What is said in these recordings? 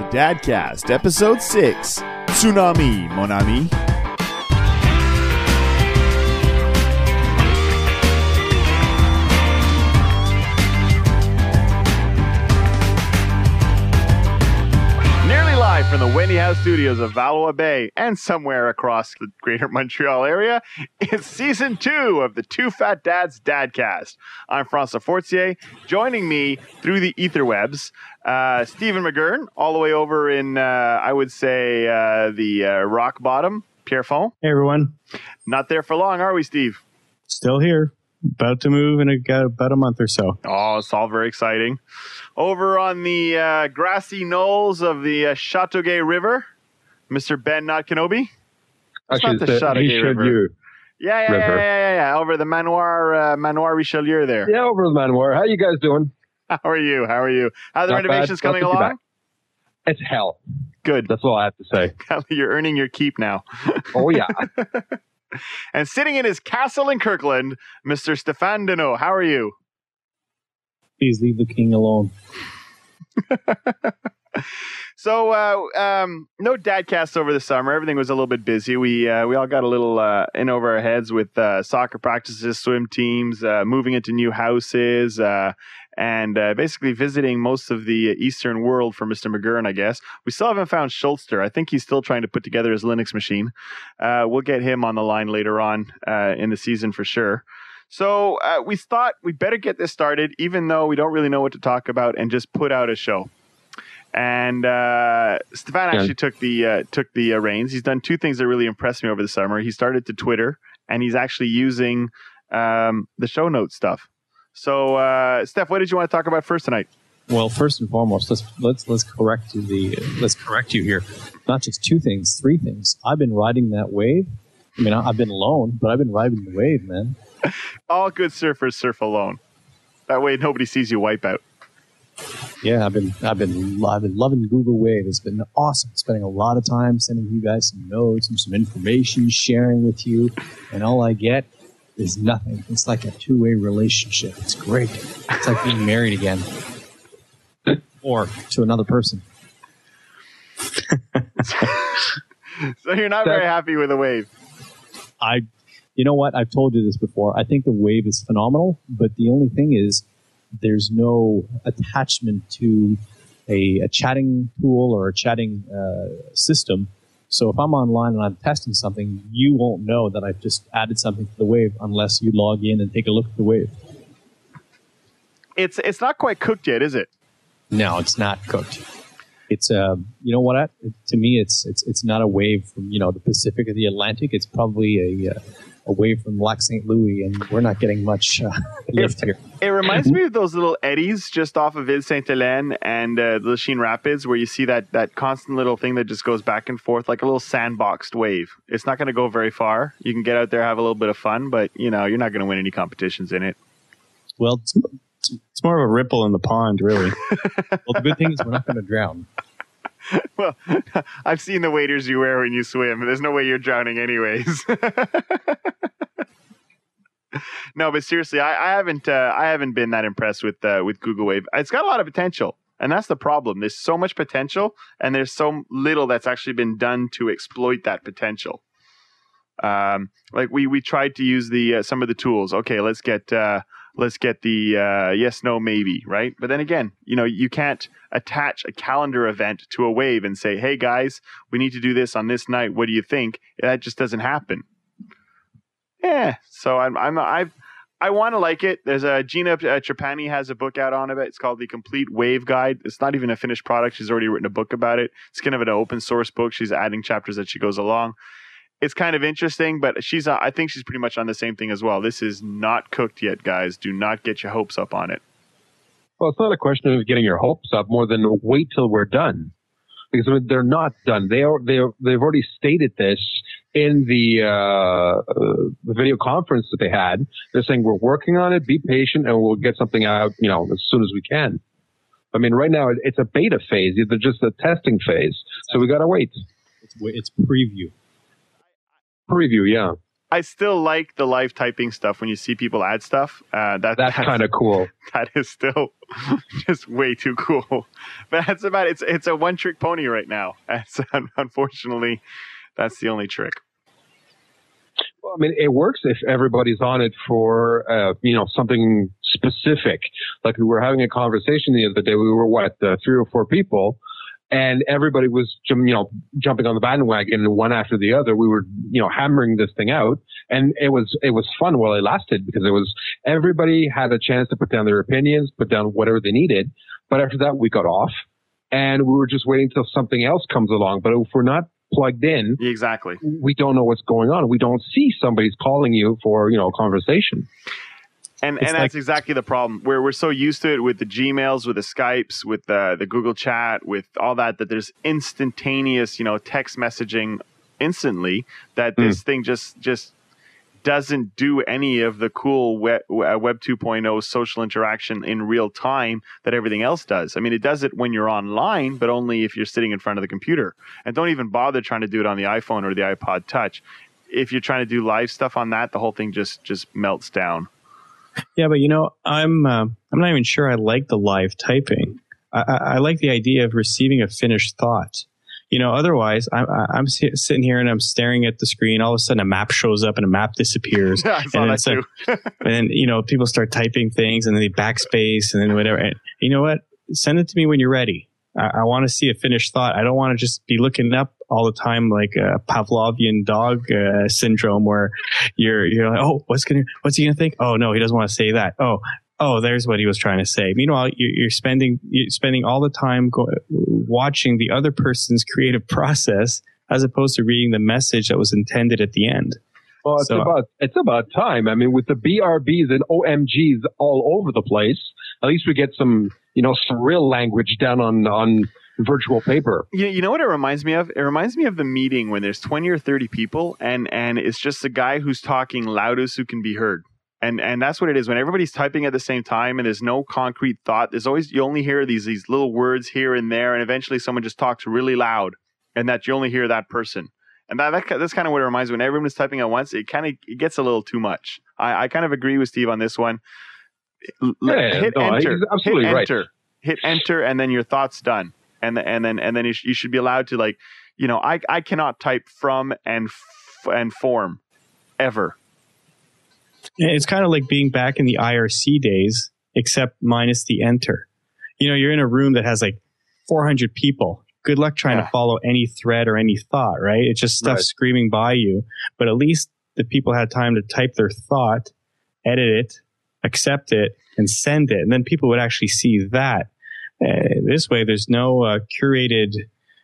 The Dadcast, Episode 6 Tsunami, Mon from the Wendy House studios of Valois Bay and somewhere across the greater Montreal area, it's season two of the Two Fat Dads Dadcast. I'm Francois Fortier. Joining me through the etherwebs, uh, Stephen McGurn, all the way over in, uh, I would say, uh, the uh, rock bottom, Pierrefonds. Hey everyone, Not there for long, are we, Steve? still here. About to move in a, about a month or so. Oh, it's all very exciting. Over on the uh, grassy knolls of the uh, Chateauguay River, Mr. Ben Not Kenobi. It's Actually, not the it's the Chateauguay River. Richelieu. Yeah, yeah, yeah, River. yeah, yeah, yeah. Over the Manoir, uh, Manoir Richelieu there. Yeah, over the Manoir. How you guys doing? How are you? How are you? How are the Not renovations Not coming too along? It's hell. Good. That's all I have to say. You're earning your keep now. Oh yeah. And sitting in his castle in Kirkland, Mr. Stéphane Deneau. How are you? Please leave the king alone. So, uh, um, no dadcast over the summer. Everything was a little bit busy. We uh, we all got a little uh, in over our heads with uh, soccer practices, swim teams, uh, moving into new houses, uh, and basically visiting most of the Eastern world for Mr. McGurn. I guess we still haven't found Schulster. I think he's still trying to put together his Linux machine. We'll get him on the line later on in the season for sure. So we thought we better get this started, even though we don't really know what to talk about, and just put out a show. And uh, Stefan Yeah. actually took the uh, took the uh, reins. He's done two things that really impressed me over the summer. He started to Twitter, and he's actually using um, the show notes stuff. So, uh, Steph, what did you want to talk about first tonight? Well, first and foremost, let's let's let's correct you the let's correct you here. Not just two things, three things. I've been riding that wave. I mean, I've been alone, but I've been riding the wave, man. All good surfers surf alone. That way, nobody sees you wipe out. Yeah, I've been I've been I've been loving Google Wave. It's been awesome. Spending a lot of time sending you guys some notes and some information, sharing with you, and all I get is nothing. It's like a two way relationship. It's great. It's like being married again, or to another person. So you're not very happy with the wave. I, you know what? I've told you this before. I think the wave is phenomenal, but the only thing is there's no attachment to a, a chatting tool or a chatting uh, system. So if I'm online and I'm testing something, you won't know that I've just added something to the wave unless you log in and take a look at the wave. It's it's not quite cooked yet, is it? No, it's not cooked. It's uh, you know what? I- To me, it's it's it's not a wave from you know the Pacific or the Atlantic. It's probably a uh, a wave from Lac St. Louis, and we're not getting much uh, lift here. It reminds me of those little eddies just off of Ville Saint Helene and uh, the Lachine Rapids, where you see that that constant little thing that just goes back and forth, like a little sandboxed wave. It's not going to go very far. You can get out there, have a little bit of fun, but you know you're not going to win any competitions in it. Well, it's, it's more of a ripple in the pond, really. well, the good thing is we're not going to drown. Well, I've seen the waders you wear when you swim. There's no way you're drowning, anyways. no, but seriously, I, I haven't uh, I haven't been that impressed with uh, with Google Wave. It's got a lot of potential, and that's the problem. There's so much potential, and there's so little that's actually been done to exploit that potential. Um, like we we tried to use the uh, some of the tools. Okay, let's get uh, let's get the uh, yes no maybe right. But then again, you know you can't attach a calendar event to a wave and say, hey guys, we need to do this on this night. What do you think? That just doesn't happen. Yeah, so I'm I'm I've I want to like it. There's a Gina uh, Trapani has a book out on it. It's called the Complete Wave Guide. It's not even a finished product. She's already written a book about it. It's kind of an open source book. She's adding chapters as she goes along. It's kind of interesting, but she's uh, I think she's pretty much on the same thing as well. This is not cooked yet, guys. Do not get your hopes up on it. Well, it's not a question of getting your hopes up more than wait till we're done. Because I mean, they're not done. They are, they are, they've already stated this in the, uh, uh, the video conference that they had. They're saying we're working on it. Be patient, and we'll get something out, you know, as soon as we can. I mean, right now it's a beta phase. They're just a testing phase, so we gotta wait. It's, it's preview. Preview, yeah. I still like the live typing stuff when you see people add stuff. Uh, that, That's kind of cool. that is still just way too cool. But that's about it's it's a one trick pony right now. That's unfortunately that's the only trick. Well, I mean, it works if everybody's on it for uh, you know something specific. Like we were having a conversation the other day. We were what uh, three or four people, and everybody was you know jumping on the bandwagon one after the other. We were you know hammering this thing out, and it was it was fun while it lasted because it was everybody had a chance to put down their opinions, put down whatever they needed. But after that, we got off, and we were just waiting until something else comes along. But if we're not plugged in, Exactly. we don't know what's going on. We don't see somebody's calling you for you know a conversation. And It's and that's exactly the problem. Where we're so used to it with the Gmails, with the Skypes, with the the Google Chat, with all that that there's instantaneous, you know, text messaging instantly that Hmm. this thing just just doesn't do any of the cool web, web 2.0 social interaction in real time that everything else does. I mean, it does it when you're online, but only if you're sitting in front of the computer. And don't even bother trying to do it on the iPhone or the iPod Touch. If you're trying to do live stuff on that, the whole thing just just melts down. Yeah, but you know, I'm uh, I'm not even sure I like the live typing. I, I, I like the idea of receiving a finished thought. You know, otherwise, I'm I'm sitting here and I'm staring at the screen. All of a sudden, a map shows up and a map disappears. I saw And that it's a- too. and then you know people start typing things and then they backspace and then whatever. And you know what? Send it to me when you're ready. I, want to see a finished thought. I don't want to just be looking up all the time like a Pavlovian dog uh, syndrome where you're you're like, oh, what's gonna what's he gonna think? Oh no, he doesn't want to say that. Oh. Oh, there's what he was trying to say. Meanwhile, you're, you're spending you're spending all the time go, watching the other person's creative process as opposed to reading the message that was intended at the end. Well, it's So- about it's about time. I mean, with the BRBs and OMGs all over the place, at least we get some you know some real language down on on virtual paper. You, you know what it reminds me of? It reminds me of the meeting when there's 20 or 30 people and and it's just the guy who's talking loudest who can be heard. And and that's what it is when everybody's typing at the same time and there's no concrete thought. There's always you only hear these these little words here and there and eventually someone just talks really loud and that you only hear that person. And that, that that's kind of what it reminds me. When everyone is typing at once, it kind of it gets a little too much. I, I kind of agree with Steve on this one. L- Yeah, hit no, enter. absolutely hit right. enter. Hit enter, and then your thoughts done. And and then and then you, sh- you should be allowed to like, you know, I I cannot type from and f- and form ever. It's kind of like being back in the IRC days, except minus the enter. You know, you're in a room that has like 400 people. Good luck trying Yeah. to follow any thread or any thought, right? It's just stuff Right. screaming by you. But at least the people had time to type their thought, edit it, accept it, and send it. And then people would actually see that. Uh, this way, there's no uh, curated.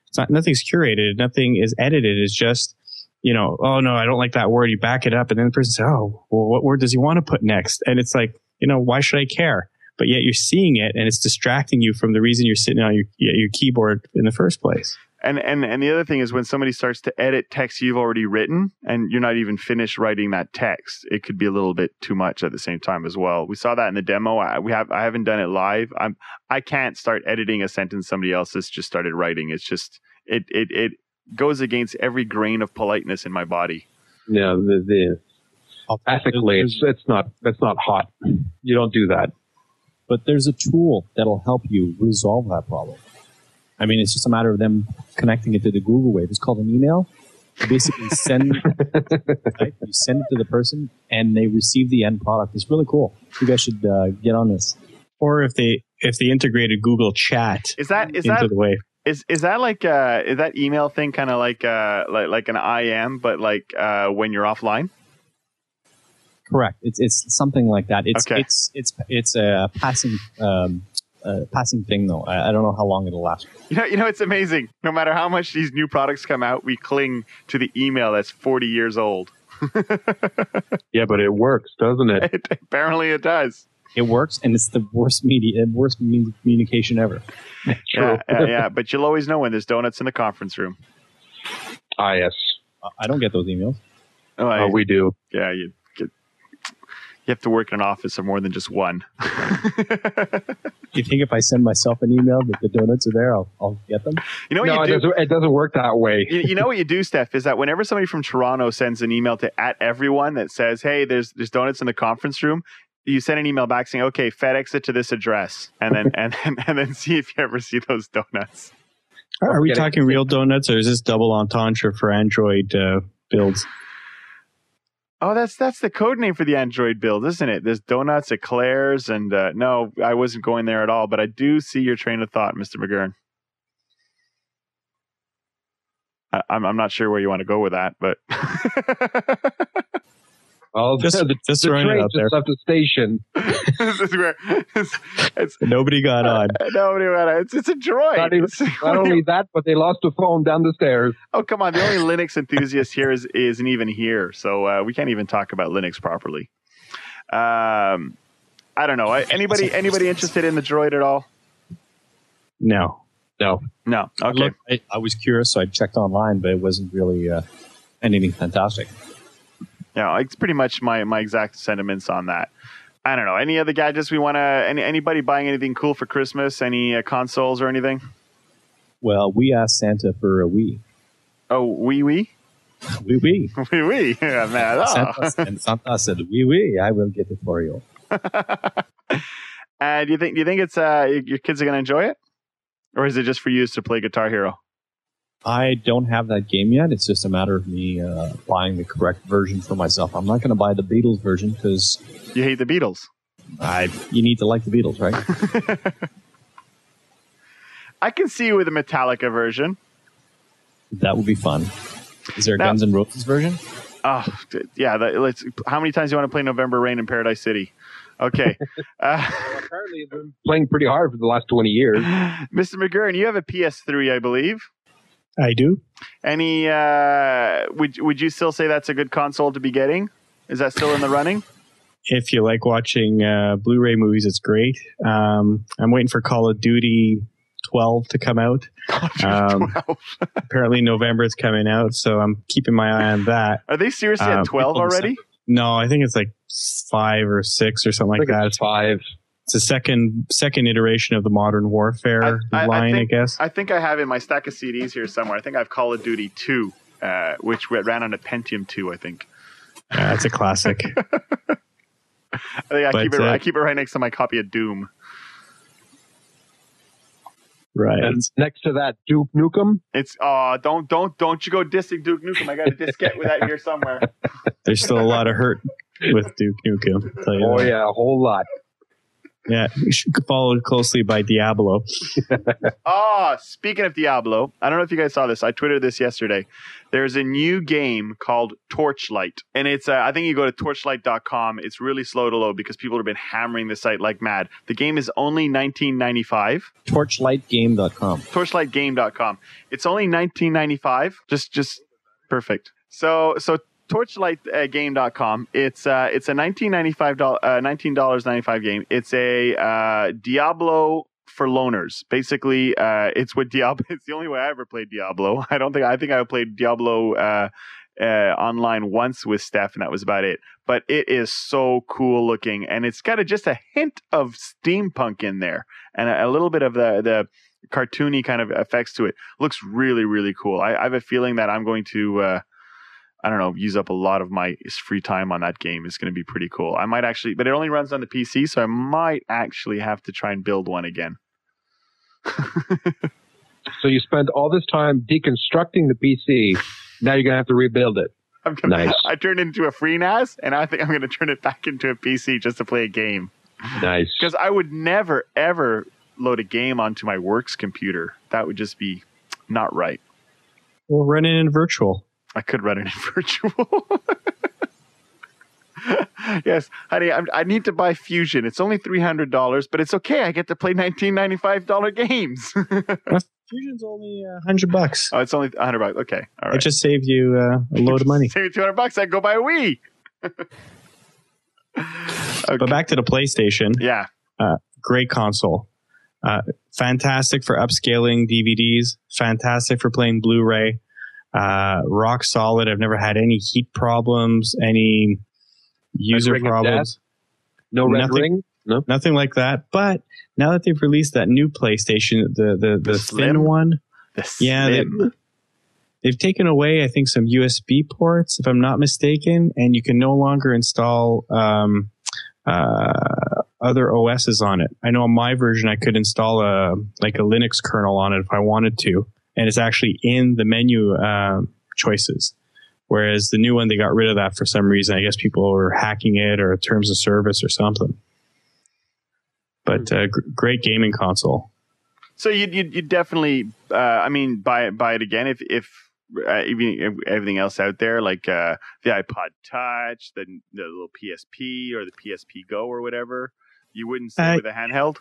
It's not nothing's curated. Nothing is edited. It's just you know, oh no, I don't like that word. You back it up, and then the person says, oh, well, what word does he want to put next? And it's like, you know, why should I care? But yet you're seeing it, and it's distracting you from the reason you're sitting on your your keyboard in the first place. And and and the other thing is when somebody starts to edit text you've already written and you're not even finished writing that text, it could be a little bit too much at the same time as well. We saw that in the demo. I, we have I haven't done it live. I'm I can't start editing a sentence somebody else has just started writing. It's just it it it goes against every grain of politeness in my body. Yeah, the, the ethically, it's it's not that's not hot. You don't do that. But there's a tool that'll help you resolve that problem. I mean, it's just a matter of them connecting it to the Google Wave. It's called an email. You basically send right? you send it to the person, and they receive the end product. It's really cool. You guys should uh, get on this. Or if they if they integrated Google Chat Is that is into that the wave. is is that like uh is that email thing kind of like uh like like an IM but like uh when you're offline? Correct. It's it's something like that. It's Okay. it's it's it's a passing um, uh, passing thing though. I, I don't know how long it'll last. You know, you know, it's amazing. No matter how much these new products come out, we cling to the email that's 40 years old. Yeah, but it works, doesn't it? It, apparently, it does. It works, and it's the worst media, worst me- communication ever. True. Yeah, yeah, yeah. But you'll always know when there's donuts in the conference room. ah, yes, I don't get those emails. Oh, I- Uh, we do. yeah, you get You have to work in an office of more than just one. You think if I send myself an email that the donuts are there, I'll, I'll get them? you know what no, you it do? doesn't, it doesn't work that way. you, you know what you do, Steph, is that whenever somebody from Toronto sends an email to at everyone that says, "Hey, there's there's donuts in the conference room," you send an email back saying, "Okay, FedEx it to this address," and then and then and then see if you ever see those donuts. Are, are we talking real donuts or is this double entendre for Android uh, builds? Oh, that's that's the code name for the Android build, isn't it? There's donuts, eclairs, and uh, no, I wasn't going there at all. But I do see your train of thought, Mister McGurn. I, I'm I'm not sure where you want to go with that, but Well, Just, the, just the throwing it out there. left the station. this is where it's, it's Nobody got on. nobody went. It's it's a droid. Not, even, not only that, but they lost the phone down the stairs. Oh come on! The only Linux enthusiast here is isn't even here, so uh, we can't even talk about Linux properly. Um, I don't know. I- Anybody anybody interested in the droid at all? No. No. No. I, Okay. looked- I, I was curious, so I checked online, but it wasn't really uh, anything fantastic. Yeah, it's pretty much my my exact sentiments on that. I don't know. Any other gadgets we want to? Any anybody buying anything cool for Christmas? Any uh, consoles or anything? Well, we asked Santa for a Wii. Oh, wee wee, Wii wee. wee wee. Yeah, man. Oh. Santa, and Santa said, "Wee wee, I will get it for you." Uh, do you think do you think it's uh your kids are gonna enjoy it, or is it just for you to play Guitar Hero? I don't have that game yet. It's just a matter of me uh, buying the correct version for myself. I'm not going to buy the Beatles version because You hate the Beatles. I you need to like the Beatles, right? I can see you with a Metallica version. that would be fun. Is there a Now- Guns N' Roses version? Oh, yeah. That, let's. How many times do you want to play November Rain in Paradise City? Okay, uh, Apparently, they've been playing pretty hard for the last 20 years. Mr. McGurn, you have a PS3, I believe. I do. Any? Uh, would Would you still say that's a good console to be getting? Is that still in the running? If you like watching uh, Blu-ray movies, it's great. Um, I'm waiting for Call of Duty 12 to come out. Um, Apparently, November is coming out, so I'm keeping my eye on that. Are they seriously um, at twelve already? No, I think it's like five or six or something I like that. it's five. It's the second second iteration of the Modern Warfare I- I- I line, I, think- guess. I think I have in my stack of CDs here somewhere. I think I have Call of Duty Two, uh, which ran on a Pentium Two. I think. Yeah, it's a classic. I think I But, keep it. uh, I keep it right next to my copy of Doom. right. And next to that, Duke Nukem. It's uh don't don't don't you go dissing Duke Nukem. I got a diskette with that here somewhere. There's still a lot of hurt with Duke Nukem. Tell you Oh, that. yeah, a whole lot. Yeah, followed closely by Diablo. Ah, speaking of Diablo, I don't know if you guys saw this. I tweeted this yesterday. There's a new game called Torchlight, and it's uh, I think you go to torchlight.com. It's really slow to load because people have been hammering the site like mad. The game is only 19.95. Torchlightgame.com. Torchlightgame.com. It's only 19.95. Just just perfect. So so torchlightgame.com. It's uh it's a 19.95 doll- uh, $19.95 game. It's a uh Diablo for loners. Basically, uh it's what Diablo it's the only way I ever played Diablo. I don't think I think I played Diablo uh uh, online once with Steph, and that was about it. But it is so cool looking, and it's got a, just a hint of steampunk in there, and a, a little bit of the the cartoony kind of effects to it. Looks really really cool. I, I have a feeling that I'm going to. Uh, I don't know, use up a lot of my free time on that game. It's going to be pretty cool. I might actually, but it only runs on the PC, so I might actually have to try and build one again. So you spend all this time deconstructing the PC. Now you're going to have to rebuild it. I'm gonna, Nice. I turned it into a FreeNAS, and I think I'm going to turn it back into a PC just to play a game. Nice. Because I would never, ever load a game onto my works computer. That would just be not right. We'll run it in virtual. I could run it in virtual. yes, honey, I'm, I need to buy Fusion. It's only three hundred dollars, but it's okay. I get to play nineteen ninety five dollar games. Fusion's only a hundred bucks. oh, it's only hundred bucks. Okay, all It just saved you uh, a load of money. Save two hundred bucks. I can go buy a Wii. okay. But back to the PlayStation. yeah, great console. Uh, fantastic for upscaling DVDs. Fantastic for playing Blu-ray. Uh, rock solid. I've never had any heat problems, any user ring problems. No Nothing. rendering. No. Nothing like that. But now that they've released that new PlayStation, the the, the, The thin Slim? one, The Yeah, they- Slim. they've taken away, I think, some USB ports, if I'm not mistaken, and you can no longer install um, uh, other OSs on it. I know on my version, I could install a like a Linux kernel on it if I wanted to, and it's actually in the menu um, choices. Whereas the new one, they got rid of that for some reason. I guess people were hacking it or terms of service or something. But uh, gr- great gaming console. So you you you definitely, uh, I mean, buy it buy it again if if uh, even everything else out there like uh, the iPod Touch, the the little PSP or the PSP Go or whatever. You wouldn't say with a handheld.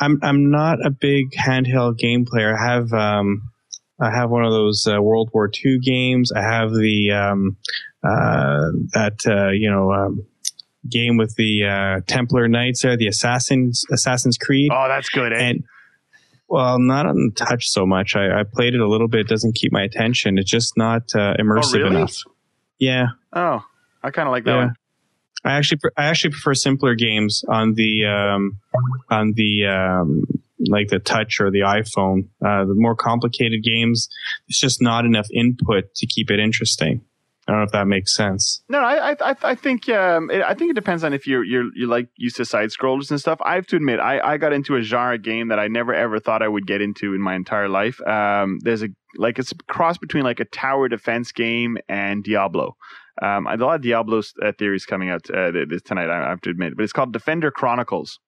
I'm I'm not a big handheld game player. I have um I have one of those uh, World War II games. I have the um uh that uh, you know um, game with the uh, Templar Knights there, the Assassins Assassin's Creed, Oh, that's good. Eh? and well, not on the touch so much. I, I played it a little bit. It doesn't keep my attention. It's just not uh, immersive really? enough. Yeah, oh, I kind of like that Yeah. one. I actually I actually prefer simpler games on the um, on the um, like the touch or the iPhone. Uh, the more complicated games, it's just not enough input to keep it interesting. I don't know if that makes sense. No, I I I- think um it, I think it depends on if you're you're you like used to side scrollers and stuff. I have to admit, I I got into a genre game that I never ever thought I would get into in my entire life. Um, there's a like it's a cross between like a tower defense game and Diablo. Um, a lot of Diablo uh, theories coming out uh, this tonight. I have to admit, but it's called Defender Chronicles.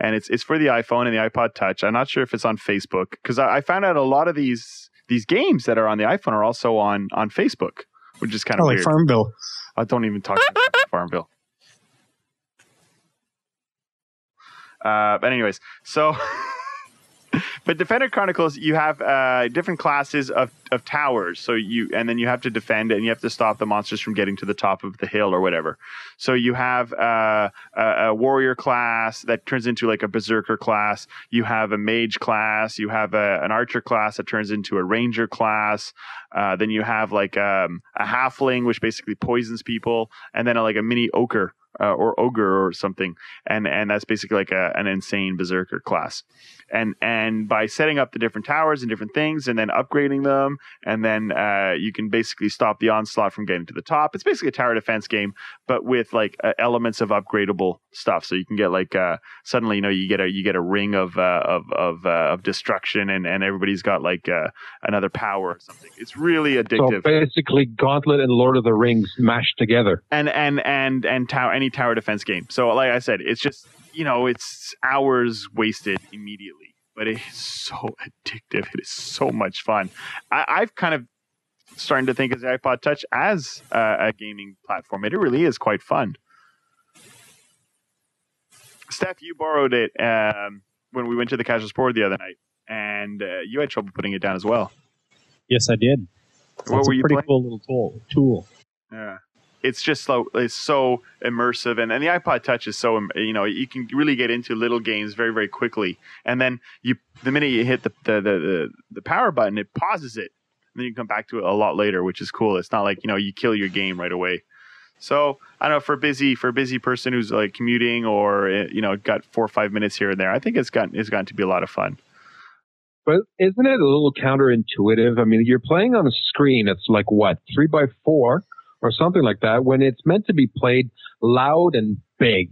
And it's it's for the iPhone and the iPod Touch. I'm not sure if it's on Facebook because I, I found out a lot of these these games that are on the iPhone are also on on Facebook, which is kind Kind of of like weird. Farmville. I don't even talk about Farmville. Uh, but anyways, so but Defender Chronicles, you have uh, different classes of, of towers. So you and then you have to defend it, and you have to stop the monsters from getting to the top of the hill or whatever. So you have uh, a, a warrior class that turns into like a berserker class. You have a mage class. You have a, an archer class that turns into a ranger class. Uh, then you have like um, a halfling, which basically poisons people, and then like a mini ochre uh, or ogre or something, and and that's basically like a, an insane berserker class. And and by setting up the different towers and different things, and then upgrading them, and then uh, you can basically stop the onslaught from getting to the top. It's basically a tower defense game, but with like uh, elements of upgradable stuff. So you can get like uh, suddenly you know you get a you get a ring of uh, of of uh, of destruction, and and everybody's got like uh, another power or something. It's really addictive So basically, Gauntlet and Lord of the Rings mashed together. and and and and tower any tower defense game. So like I said, it's just you know it's hours wasted immediately, but it's so addictive. It is so much fun. I, I've kind of starting to think of the iPod Touch as uh, a gaming platform. It really is quite fun. Steph, you borrowed it um, when we went to the casual sport the other night, and uh, you had trouble putting it down as well. Yes, I did. What it's were a you pretty playing? cool little tool. Tool. Yeah. It's just so it's so immersive, and, and the iPod Touch is so you know you can really get into little games very very quickly, and then you the minute you hit the the the, the, power button, it pauses it, and then you come back to it a lot later, which is cool. It's not like you know you kill your game right away. So I don't know for busy for a busy person who's like commuting or eh, you know got four or five minutes here and there. I think it's gotten it's gotten to be a lot of fun. But isn't it a little counterintuitive? I mean, you're playing on a screen. It's like what three by four or something like that. When it's meant to be played loud and big,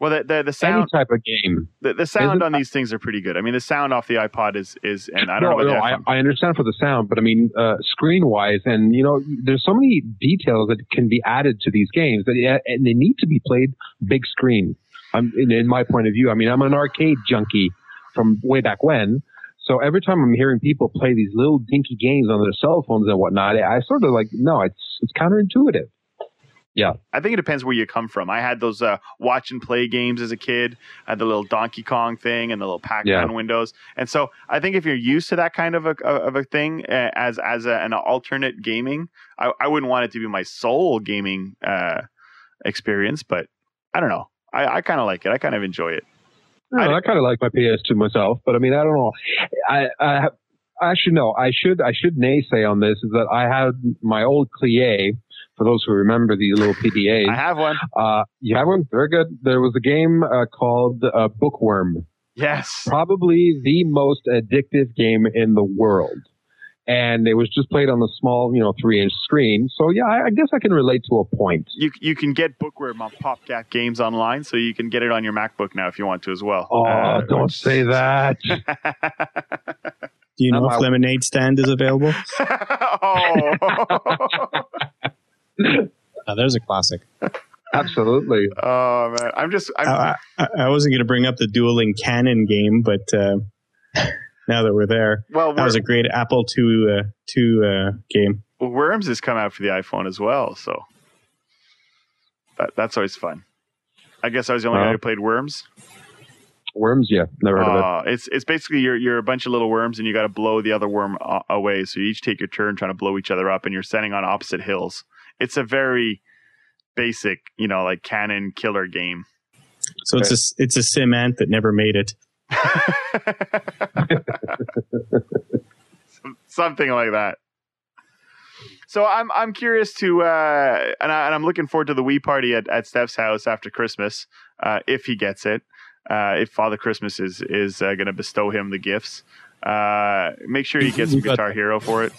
Well, the the, the any sound type of game. the, the sound Isn't- on these things are pretty good. I mean, the sound off the iPod is is and I don't no, know no, I. I understand for the sound, but I mean, uh, screen wise, and you know, there's so many details that can be added to these games that and they need to be played big screen. I'm in, in my point of view. I mean, I'm an arcade junkie from way back when. So every time I'm hearing people play these little dinky games on their cell phones and whatnot, I sort of like, no, it's it's counterintuitive. Yeah, I think it depends where you come from. I had those uh, watch and play games as a kid. I had the little Donkey Kong thing and the little Pac-Man Yeah. windows. And so I think if you're used to that kind of a of a thing uh, as as a, an alternate gaming, I, I wouldn't want it to be my sole gaming uh, experience. But I don't know. I, I kind of like it. I kind of enjoy it. I, I- I kind of like my PS2 myself, but I mean, I don't know. I, I have- actually no. I should I should naysay on this is that I had my old Clie. For those who remember these little PDAs, I have one. uh, you have one very good. There was a game uh, called uh, Bookworm, Yes. probably the most addictive game in the world. And it was just played on the small, you know, three inch screen. So yeah, I, I guess I can relate to a point. You you can get Bookworm on PopCap Games online, so you can get it on your MacBook now if you want to as well. Oh, Uh, don't which- say that. Do you know if I- lemonade stand is available? oh. Now, there's a classic. Absolutely. oh man, I'm just I'm, I, I, I wasn't going to bring up the dueling cannon game, but uh, now that we're there, well. that was a great Apple II uh, two uh, game. Worms has come out for the iPhone as well, so that that's always fun. I guess I was the only guy who played Worms. Worms, yeah, never heard of it. Uh, it's it's basically you're you're a bunch of little worms and you got to blow the other worm away. So you each take your turn trying to blow each other up, and you're standing on opposite hills. It's a very basic, you know, like cannon killer game. So it's a it's a sim ant that never made it. Some- Something like that. So I'm I'm curious to uh, and, I, and I'm looking forward to the wee party at, at Steph's house after Christmas uh, if he gets it. Uh, if Father Christmas is is uh, going to bestow him the gifts, uh, make sure he gets some Guitar Hero for it.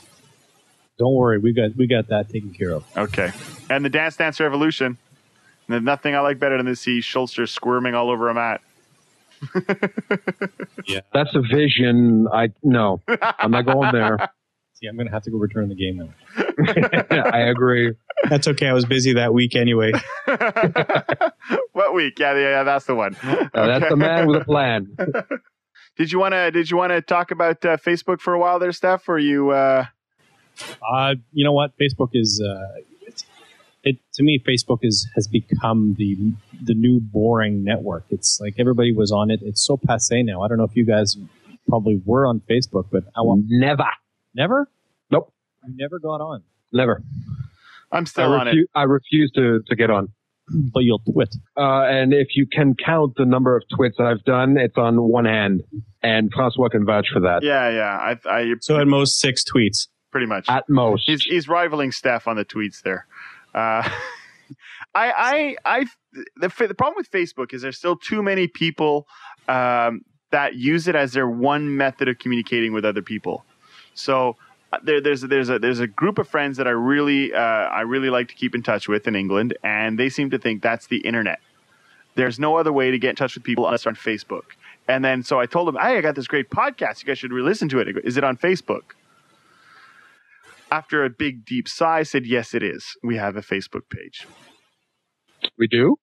Don't worry, we got we got that taken care of. Okay. And the Dance Dance Revolution. There's nothing I like better than to see Schulster squirming all over a mat. Yeah, that's a vision. I no, I'm not going there. See, I'm gonna have to go return the game now. I agree. That's okay. I was busy that week anyway. what week? Yeah, yeah, yeah, that's the one. Uh, that's the man with a plan. Did you want to? Did you want to talk about uh, Facebook for a while there, Steph? Or you? Uh, Uh, you know what? Facebook is uh, it, it to me. Facebook is has become the the new boring network. It's like everybody was on it. It's so passe now. I don't know if you guys probably were on Facebook, but I want Never, never. Nope. You never got on, never. I'm I, still on it. I refuse to to get on. but you'll twit. Uh, and if you can count the number of twits that I've done, it's on one hand. And Francois can vouch for that. Yeah, yeah. I, I So at most six tweets. pretty much. At most. He's he's rivaling Steph on the tweets there. Uh, I I I the the problem with Facebook is there's still too many people um, that use it as their one method of communicating with other people. So uh, there, there's there's a there's a group of friends that I really uh, I really like to keep in touch with in England, and they seem to think that's the internet. There's no other way to get in touch with people unless on Facebook. And then so I told them, hey, I got this great podcast. You guys should re-listen to it. Is it on Facebook? After a big deep sigh, said, yes, it is. We have a Facebook page. we do?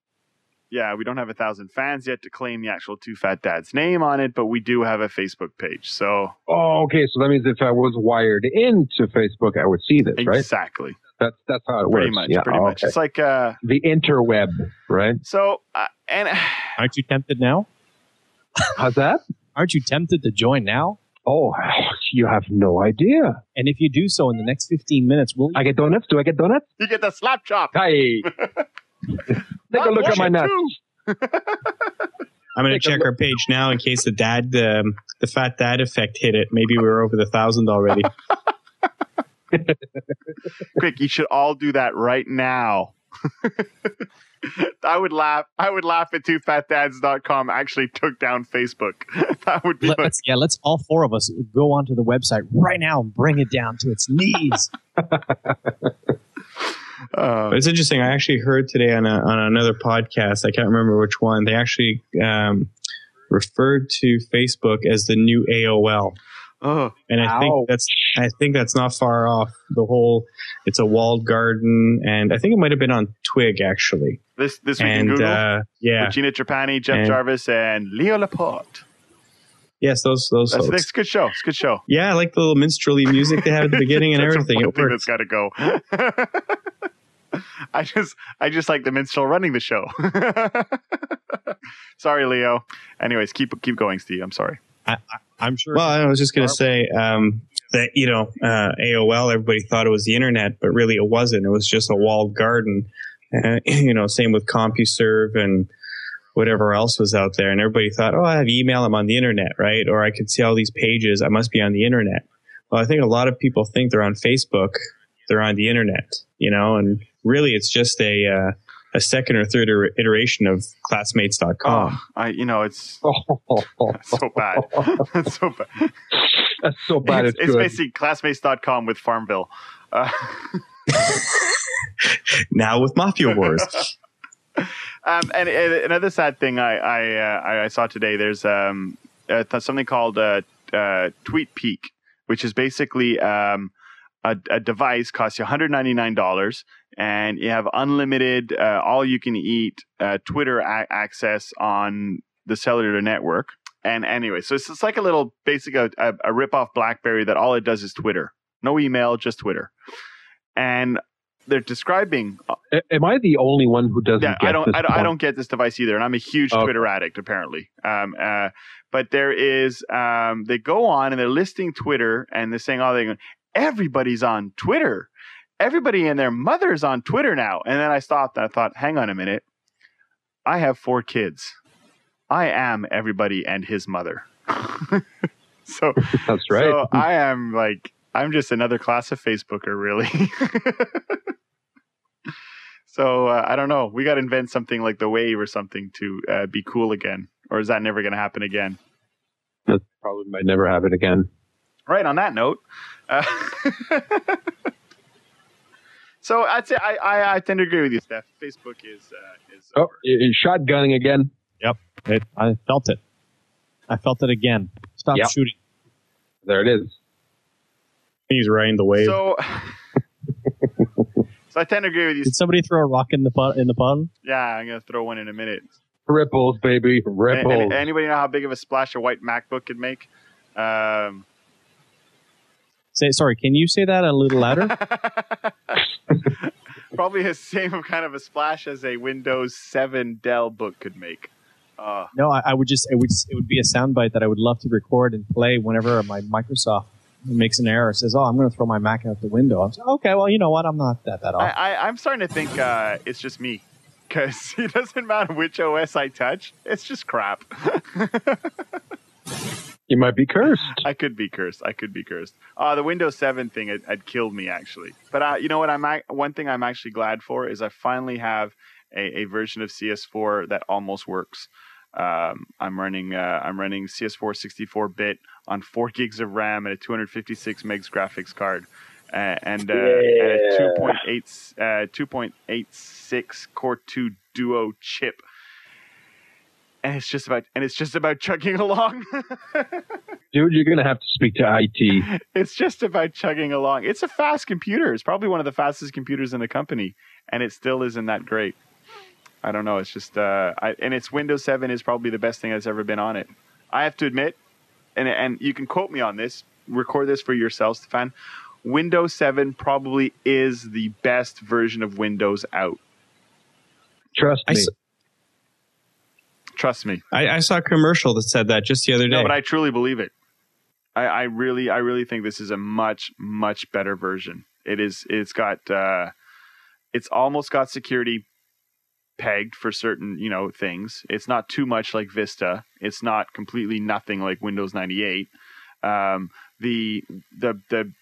Yeah, we don't have a thousand fans yet to claim the actual Two Fat Dad's name on it, but we do have a Facebook page. So Oh, okay. So that means if I was wired into Facebook, I would see this, right? exactly, That's that's how it pretty works. much, yeah, pretty much. okay. It's like uh, The interweb, right? so, uh, and Aren't you tempted now? How's that? Aren't you tempted to join now? Oh, you have no idea. And if you do so in the next 15 minutes, will you I get donuts? Do I get donuts? you get the slap chop. Hi. Take a look at my nuts. I'm going to Take check our page now in case the dad, um, the fat dad effect hit it. Maybe we're over the thousand already. Quick, you should all do that right now. I would laugh. I would laugh at twofatdads.com actually took down Facebook. that would be like, let's, yeah, let's all four of us go onto the website right now and bring it down to its knees. uh, it's interesting. I actually heard today on, a, on another podcast. I can't remember which one. They actually um, referred to Facebook as the new AOL, oh, and I Ouch. think that's I think that's not far off. The whole it's a walled garden, and I think it might have been on Twig actually. This this week in Google. uh, yeah, with Gina Trapani, Jeff And- Jarvis, and Leo Laporte. yes, those those That's, folks. that's a good show. It's a good show. Yeah, I like the little minstrelly music they have at the beginning and everything. one it works. That's got to go. I just, I just like the minstrel running the show. sorry, Leo. Anyways, keep keep going, Steve. I'm sorry. I'm sure. Well, I was just going to say um, that you know uh, AOL. Everybody thought it was the internet, but really it wasn't. It was just a walled garden. Uh, you know, same with CompuServe and whatever else was out there. And everybody thought, oh, I have email. I'm on the internet, right? Or I could see all these pages. I must be on the internet. Well, I think a lot of people think they're on Facebook, they're on the internet, you know, and really it's just a uh, a second or third er- iteration of classmates.com. Oh, I you know it's so bad. That's so bad. That's so bad. it's, It's, it's good. basically classmates.com with Farmville. Uh, Now with Mafia Wars. um, and, and another sad thing I I, uh, I saw today. There's um uh, something called uh, uh, Tweet Peak, which is basically um a, a device costs you 199 dollars, and you have unlimited uh, all you can eat uh, Twitter a- access on the cellular network. And anyway, so it's, it's like a little basic a, a rip off BlackBerry that all it does is Twitter, no email, just Twitter. And they're describing A- Am I the only one who doesn't yeah, get I don't, this I don't, I don't get this device either, and I'm a huge Okay. Twitter addict apparently. Um, uh, but there is, um, they go on and they're listing Twitter, and they're saying, "Oh, they go, everybody's on Twitter, everybody and their mother's on Twitter now." And then I stopped and I thought, "Hang on a minute, I have four kids. I am everybody and his mother." so, That's right. so I am like, I'm just another class of Facebooker, really. so uh, I don't know. We got to invent something like the wave or something to uh, be cool again, or is that never going to happen again? that probably might never happen again. Right. On that note. Uh, so I'd say I, I, I tend to agree with you, Steph. Facebook is uh, is Oh, over. i- i- shotgunning again. It, I felt it. I felt it again. Stop Yep. shooting. There it is. He's riding the wave. So. So I tend to agree with you. Did somebody throw a rock in the pot in the pond? Yeah, I'm gonna throw one in a minute. Ripples, baby. Any- Ripples. any- anybody know how big of a splash a white MacBook could make? Um, Say sorry. Can you say that a little louder? Probably the same kind of a splash as a Windows 7 Dell book could make. Uh, no, I, I would just it would it would be a soundbite that I would love to record and play whenever my Microsoft makes an error. Says, "Oh, I'm going to throw my Mac out the window." I'm saying, okay, well, you know what? I'm not that that I, off. I, I'm starting to think uh, it's just me. Because it doesn't matter which OS I touch, it's just crap. you might be cursed. I could be cursed. I could be cursed. Uh, the Windows 7 thing had, had killed me, actually. But uh, you know what? I'm One thing I'm actually glad for is I finally have a, a version of CS4 that almost works. Um, I'm running uh, I'm running CS4 64 bit on four gigs of RAM and a 256 megs graphics card, uh, and, uh, and a 2.8 uh, 2.86 Core 2 Duo chip. And it's just about and it's just about chugging along. Dude, you're going to have to speak to IT. it's just about chugging along. It's a fast computer. It's probably one of the fastest computers in the company, and it still isn't that great. I don't know. It's just, uh, I, and it's Windows 7 is probably the best thing that's ever been on it. I have to admit, and and you can quote me on this. Record this for yourself, Stefan. Windows 7 probably is the best version of Windows out. Trust me. s- Trust me. I, I saw a commercial that said that just the other day. No, but I truly believe it. I, I really, I really think this is a much, much better version. It is. It's got. Uh, it's almost got security pegged for certain, you know, things. It's not too much like Vista. It's not completely nothing like Windows ninety eight. Um, the the the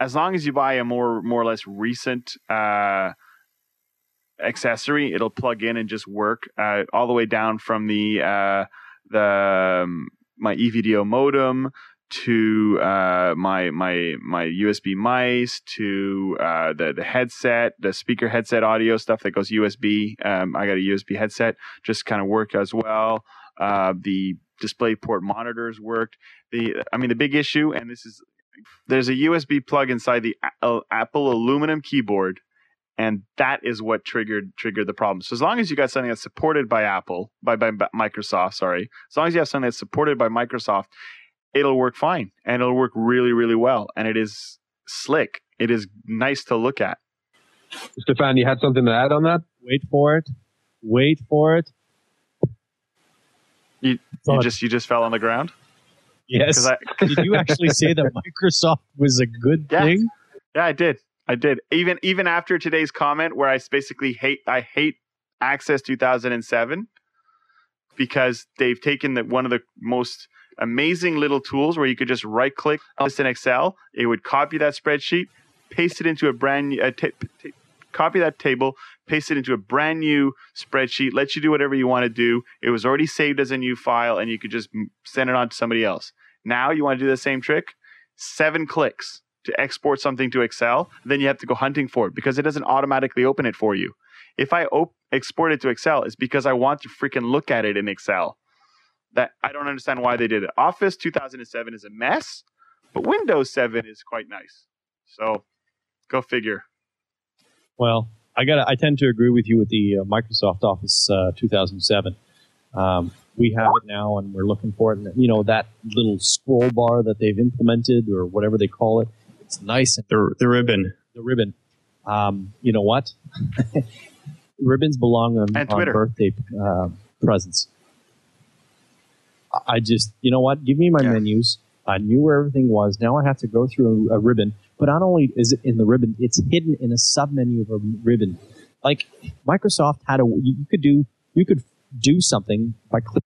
as long as you buy a more more or less recent uh, accessory, it'll plug in and just work uh, all the way down from the uh, the um, my eVideo modem to uh, my my my USB mice to uh, the the headset, the speaker headset audio stuff that goes USB. Um, I got a USB headset, just kind of work as well. Uh, the display port monitors worked. The I mean the big issue, and this is there's a USB plug inside the Apple aluminum keyboard and that is what triggered triggered the problem. So as long as you got something that's supported by Apple, by, by, by Microsoft, sorry, as long as you have something that's supported by Microsoft, it'll work fine and it'll work really really well, and it is slick. It is nice to look at. Stefan, you had something to add on that? Wait for it. Wait for it. You- You just you just fell on the ground yes. I Did you actually say that Microsoft was a good Yeah. thing? yeah I did I did even even after today's comment where I basically hate I hate Access 2007 because they've taken the one of the most amazing little tools where you could just right click this in Excel. It would copy that spreadsheet, paste it into a brand new, uh, copy that table, paste it into a brand new spreadsheet, let you do whatever you want to do. It was already saved as a new file, and you could just send it on to somebody else. Now you want to do the same trick? Seven clicks to export something to Excel, then you have to go hunting for it because it doesn't automatically open it for you. If I op- export it to Excel, it's because I want to freaking look at it in Excel. That I don't understand why they did it. Office 2007 is a mess, but Windows 7 is quite nice. So, go figure. Well, I got. I tend to agree with you with the uh, Microsoft Office uh, 2007. Um, we have it now, and we're looking for it. And you know that little scroll bar that they've implemented, or whatever they call it. It's nice and The the ribbon. the ribbon. Um, you know what? Ribbons belong on, And on birthday uh, presents. I- just, you know what? Give me my Yeah. menus. I knew where everything was. Now I have to go through a, a ribbon. But not only is it in the ribbon, it's hidden in a sub menu of a ribbon. Like Microsoft had a, you you could do, you could do something by clicking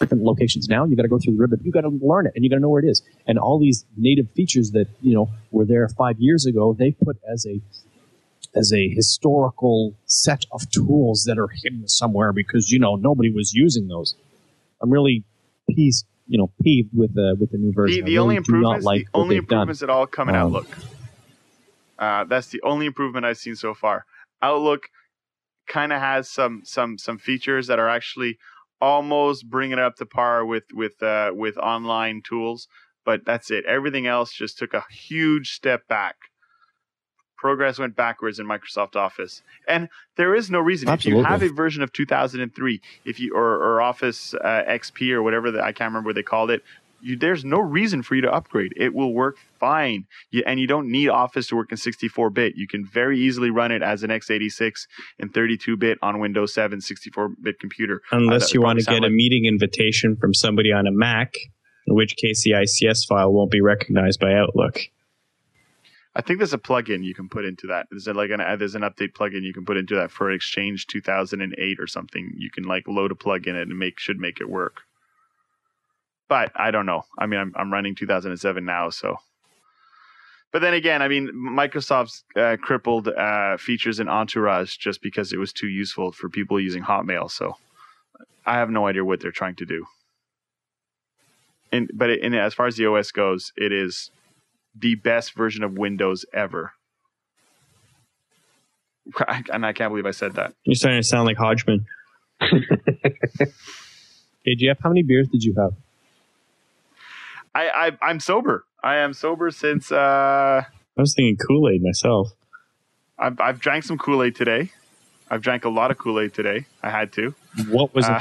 different locations. Now you got to go through the ribbon. You got to learn it, and you got to know where it is. And all these native features that you know were there five years ago, they put as a as a historical set of tools that are hidden somewhere because you know nobody was using those. I'm really peeved, you know, peeved with the with the new version. the only really not improvements, like the only they've done. improvements at all come in Um, Outlook. Uh, that's the only improvement I've seen so far. Outlook kind of has some some some features that are actually almost bringing it up to par with with uh, with online tools, but that's it. Everything else just took a huge step back. Progress went backwards in Microsoft Office, and there is no reason Absolutely. if you have a version of 2003, if you or, or Office uh, XP or whatever the, I can't remember what they called it. You, there's no reason for you to upgrade. It will work fine, you, and you don't need Office to work in 64-bit. You can very easily run it as an x86 and 32-bit on Windows 7 64-bit computer. Unless that you want to get a meeting invitation from somebody on a Mac, in which case the ICS file won't be recognized by Outlook. I think there's a plugin you can put into that. There's like an uh, there's an update plugin you can put into that for Exchange 2008 or something. You can like load a plug in it and make should make it work. But I don't know. I mean, I'm I'm running 2007 now, so. But then again, I mean, Microsoft's uh, crippled uh, features in Entourage just because it was too useful for people using Hotmail. So I have no idea what they're trying to do. And but it, and as far as the OS goes, it is the best version of Windows ever. And I can't believe I said that. You're starting to sound like Hodgman. Hey Jeff, how many beers did you have? I, I I'm sober. I am sober since uh, I was thinking Kool Aid myself. I've I've drank some Kool Aid today. I've drank a lot of Kool Aid today. I had to. What was Uh,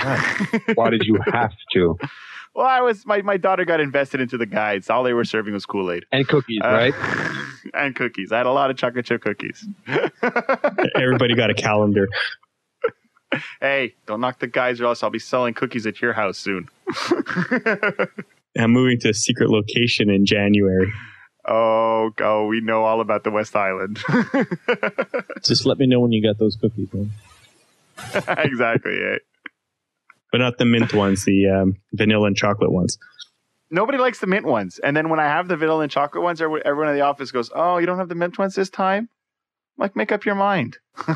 it? Why did you have to? Well, I was my, my daughter got invested into the guides. All they were serving was Kool Aid, And cookies, Uh, right? and cookies. I had a lot of chocolate chip cookies. Everybody got a calendar. hey, don't knock the guys, or else I'll be selling cookies at your house soon. I'm moving to a secret location in January. oh, oh, we know all about the West Island. Just let me know when you got those cookies, man. exactly. eh? But not the mint ones, the um, vanilla and chocolate ones. Nobody likes the mint ones. And then when I have the vanilla and chocolate ones, everyone everyone in the office goes, "Oh, you don't have the mint ones this time." I'm like, make up your mind.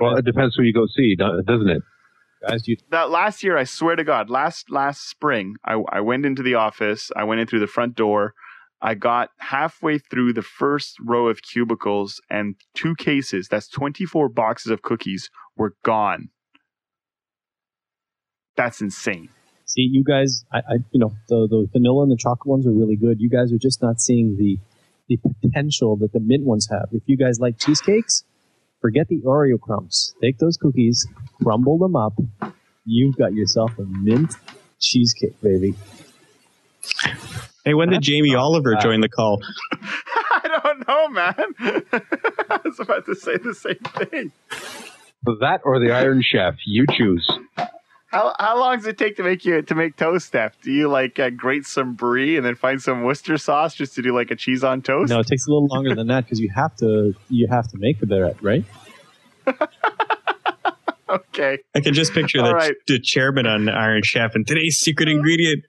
Well, it depends who you go see, doesn't it? Guys, you that last year, I swear to God, last last spring, I, I went into the office. I went in through the front door. I got halfway through the first row of cubicles, and two cases, that's 24 boxes of cookies, were gone. That's insane. see, you guys, I, I you know, the the vanilla and the chocolate ones are really good. You guys are just not seeing the the potential that the mint ones have. If you guys like cheesecakes, forget the Oreo crumbs. Take those cookies, crumble them up. You've got yourself a mint cheesecake, baby. Hey, when did Jamie Oliver bad. join the call? I don't know, man. I was about to say the same thing. That or the Iron Chef, you choose. How how long does it take to make you to make toast, Steph? Do you like uh, grate some brie and then find some Worcester sauce just to do like a cheese on toast? No, it takes a little longer than that because you have to you have to make the bread, right? okay. I can just picture the, right. the chairman on Iron Chef and today's secret ingredient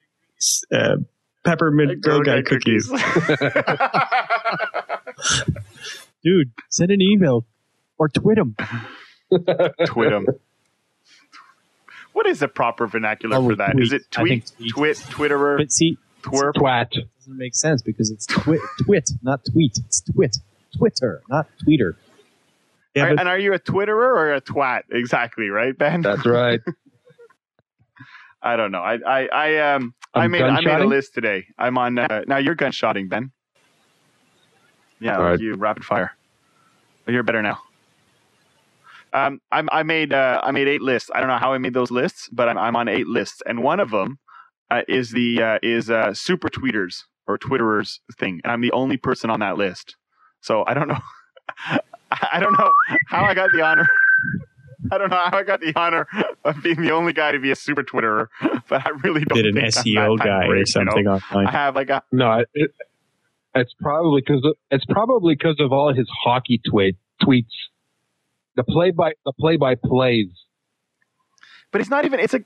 uh, peppermint Girl Guide cookies. Dude, send an email or tweet them. Twit 'em. What is the proper vernacular Oh, for that? Is tweet. it tweet, tweet. twit, twitterer, But see, twerp? Twat. it doesn't make sense because it's twit, twit, not tweet. It's twit, Twitter, not tweeter. Yeah, Are- but and are you a twitterer or a twat? Exactly, right, Ben? That's right. I don't know. I I I um I I'm made I made a list today. I'm on uh, now. You're gunshotting, Ben. Yeah, All right. you rapid fire. You're better now. Um, I'm, I made uh, I made eight lists. I don't know how I made those lists, but I'm, I'm on eight lists, and one of them uh, is the uh, is uh, super tweeters or twitterers thing, and I'm the only person on that list. So I don't know. I don't know how I got the honor. I don't know how I got the honor of being the only guy to be a super twitterer, but I really don't did an think I'm SEO that guy of or great, you know? something I have like a No, it, it's probably because it's probably because of all his hockey tweet tweets. The play by the play by plays. but it's not even it's a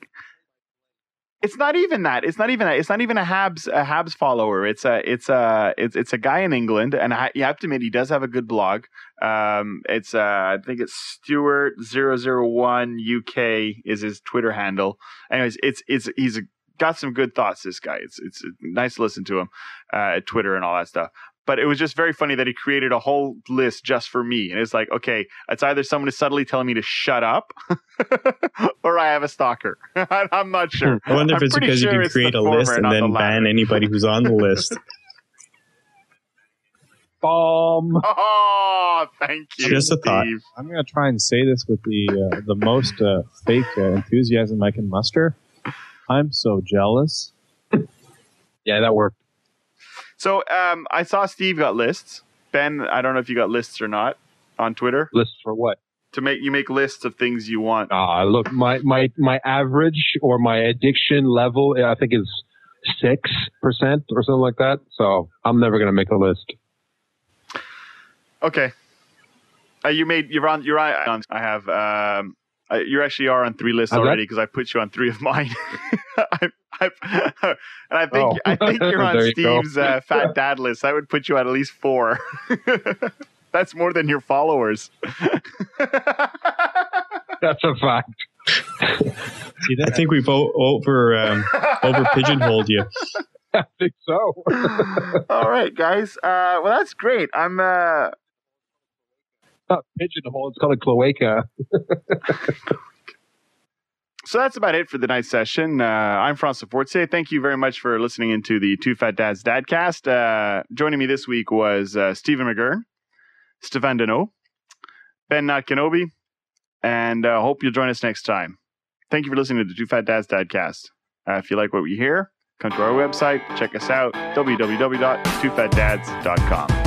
it's not even that. It's not even that it's not even a habs a habs follower. It's a it's a it's, it's a guy in england and I, you have to admit he does have a good blog. Um it's uh i think it's stewart 001 uk is his twitter handle. Anyways it's it's he's got some good thoughts this guy. It's it's nice to listen to him uh at twitter and all that stuff but it was just very funny that he created a whole list just for me. And it's like, okay, it's either someone is subtly telling me to shut up or I have a stalker. I'm not sure. I wonder if I'm it's because sure you can create a list and not the then latter. ban anybody who's on the list. Bomb. Oh, thank you. Just a thought. Steve. I'm going to try and say this with the uh, the most uh, fake uh, enthusiasm I can muster. I'm so jealous. Yeah, that worked. So um, I saw Steve got lists. Ben, I don't know if you got lists or not on Twitter Lists for what? to make you make lists of things you want. Ah, look, my my my average or my addiction level, I think is six percent or something like that. So I'm never gonna make a list. Okay. Uh, you made you're on you're on. I have um. Uh, you actually are on three lists already because I put you on three of mine. I, I, and I think Oh. I think you're on There you. Steve's uh, fat dad list. I would put you at at least four. That's more than your followers. That's a fact. See I think we've o- over um, over pigeonholed you. I think so. All right, guys. Uh, well, that's great. I'm. Uh, Not pigeonhole. It's called a cloaca. So that's about it for the night session. Uh, I'm Francois Fortier. Thank you very much for listening into the Two Fat Dads Dadcast. Uh, joining me this week was uh, Stephen McGurn, Stefan Deneau, Ben Not Kenobi, and uh, hope you'll join us next time. Thank you for listening to the Two Fat Dads Dadcast. Uh, if you like what we hear, come to our website, check us out, www.twofatdads.com.